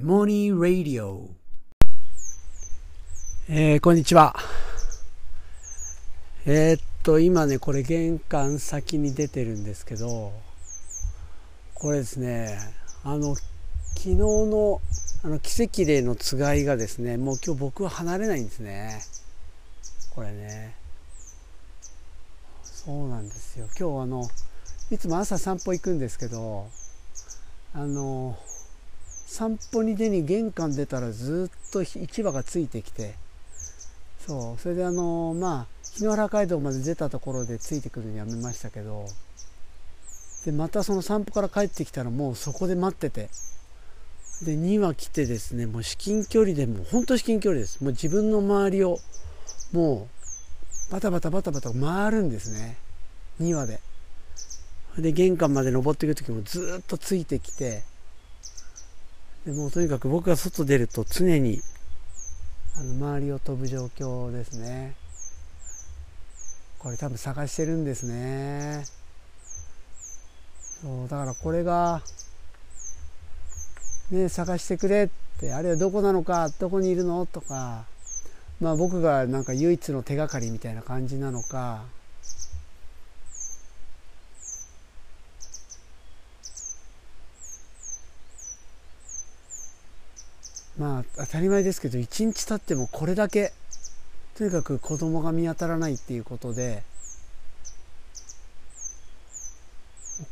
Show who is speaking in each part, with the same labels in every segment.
Speaker 1: モニーラディオえー、こんにちは。えー、っと今ねこれ玄関先に出てるんですけどこれですねあの昨日のあの奇跡例のつがいがですねもう今日僕は離れないんですね。これね。そうなんですよ。今日あのいつも朝散歩行くんですけどあの散歩に出に玄関出たらずっと市場がついてきてそうそれであのまあ日野原街道まで出たところでついてくるのやめましたけどでまたその散歩から帰ってきたらもうそこで待っててで2羽来てですねもう至近距離でもう本当至近距離です。もう自分の周りをもうバタバタバタバタ回るんですね。2羽で。で玄関まで登っていく時もずっとついてきてでもうとにかく僕が外出ると常にあの周りを飛ぶ状況ですね。これ多分探してるんですね。そうだからこれがね探してくれってあるいはどこなのかどこにいるのとかまあ僕がなんか唯一の手がかりみたいな感じなのかまあ当たり前ですけど1日経ってもこれだけとにかく子供が見当たらないっていうことで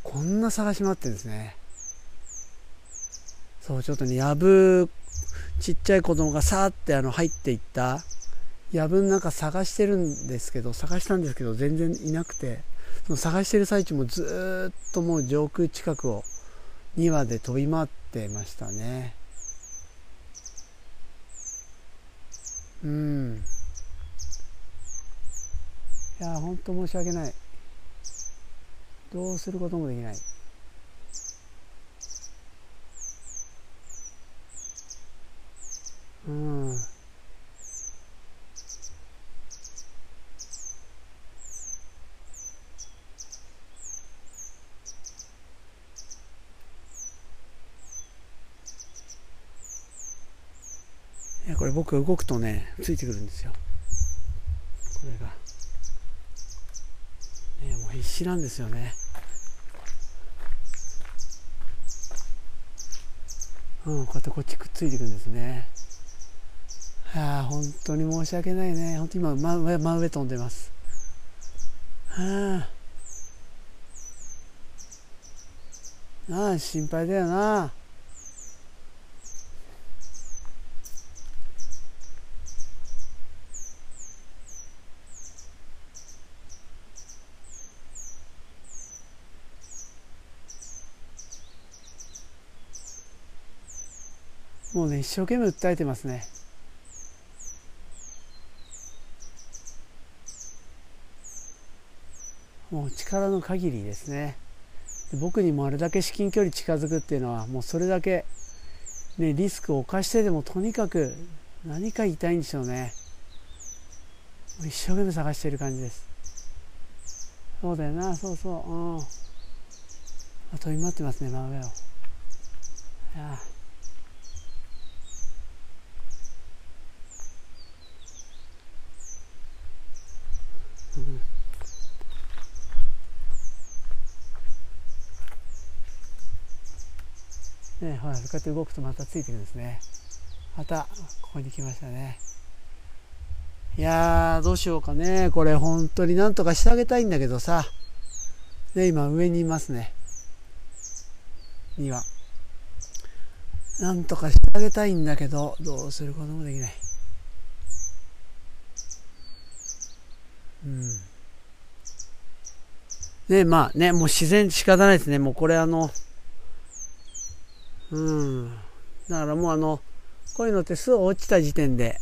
Speaker 1: こんな探し回ってるんですね。そうちょっとねやぶちっちゃい子供がさーってあの入っていったやぶの中探してるんですけど探したんですけど全然いなくてその探してる最中もずっともう上空近くを2羽で飛び回ってましたね。うん。いやほんと申し訳ない。どうすることもできない。これ僕動くとねついてくるんですよ。これが。ねもう必死なんですよね。うんこうやってこっちくっついてくるんですね。はあ本当に申し訳ないね。本当今真上真上飛んでます。はあ。ああ心配だよな。もうね一生懸命訴えてますね。もう力の限りですね。僕にもあれだけ至近距離近づくっていうのはもうそれだけ、ね、リスクを冒してでもとにかく何か言いたいんでしょうね。一生懸命探している感じです。そうだよな。そうそう。うん。あ飛び回ってますね真上を。いや。ね、ほら、こうやって動くとまたついてくるんですね。また、ここに来ましたね。いやー、どうしようかね。これ、本当になんとかしてあげたいんだけどさ。ね、今、上にいますね。には。なんとかしてあげたいんだけど、どうすることもできない。うん。ね、まあね、もう自然仕方ないですね。もうこれあの、うん。だからもうあの、こういうのって巣落ちた時点で、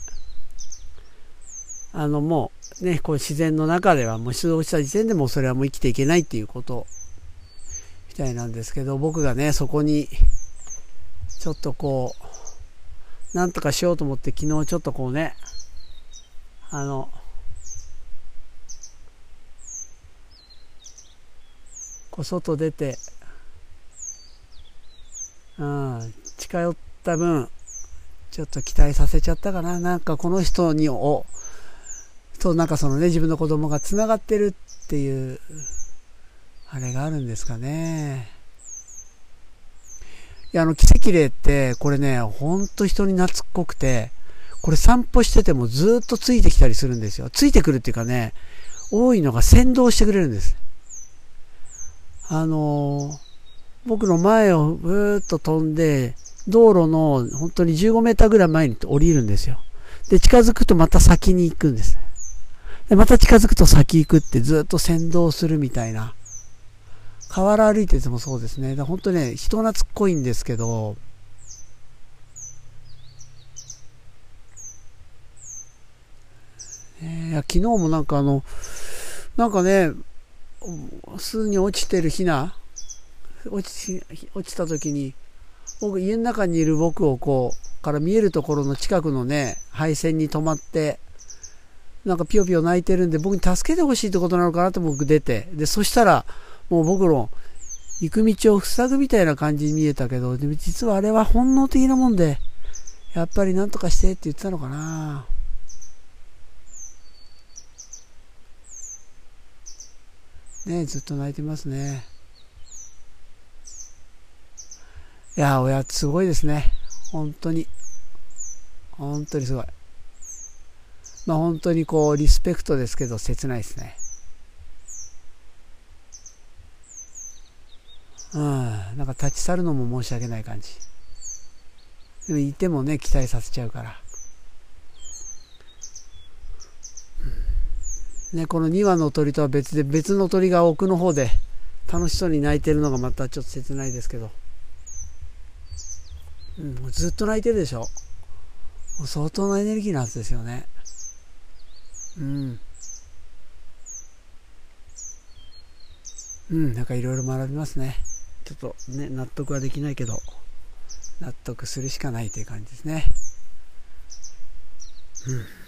Speaker 1: あのもうね、こう自然の中ではもう巣落ちた時点でもうそれはもう生きていけないっていうことみたいなんですけど、僕がね、そこにちょっとこう、なんとかしようと思って昨日ちょっとこうね、あの、こう外出て、うん、近寄った分ちょっと期待させちゃったかな。なんかこの人にをとなんかそのね自分の子供がつながってるっていうあれがあるんですかね。いやあの奇跡霊ってこれねほんと人に懐っこくてこれ散歩しててもずっとついてきたりするんですよ。ついてくるっていうかね多いのが先導してくれるんです。あの僕の前をブーッと飛んで道路の本当に15メーターぐらい前に降りるんですよ。で近づくとまた先に行くんです。でまた近づくと先行くってずっと先導するみたいな。河原歩いててもそうですね。本当ね、人懐っこいんですけど、えー、昨日もなんかあの、なんかね、巣に落ちてるヒナ、落ち落ちた時に、僕、家の中にいる僕をこう、から見えるところの近くのね、配線に止まって、なんかぴよぴよ泣いてるんで、僕に助けてほしいってことなのかなと僕出て、で、そしたら、もう僕の行く道を塞ぐみたいな感じに見えたけど、でも実はあれは本能的なもんで、やっぱり何とかしてって言ってたのかな。ねずっと泣いてますね。いや、親すごいですね。本当に。本当にすごい。まあ本当にこう、リスペクトですけど、切ないですね。うん、なんか立ち去るのも申し訳ない感じ。でもいてもね、期待させちゃうから。ね、この2羽の鳥とは別で、別の鳥が奥の方で楽しそうに鳴いてるのがまたちょっと切ないですけど。う、ずっと泣いてるでしょ。相当なエネルギーなはずですよね。うん。うん、なんかいろいろ学びますね。ちょっとね、納得はできないけど、納得するしかないという感じですね。うん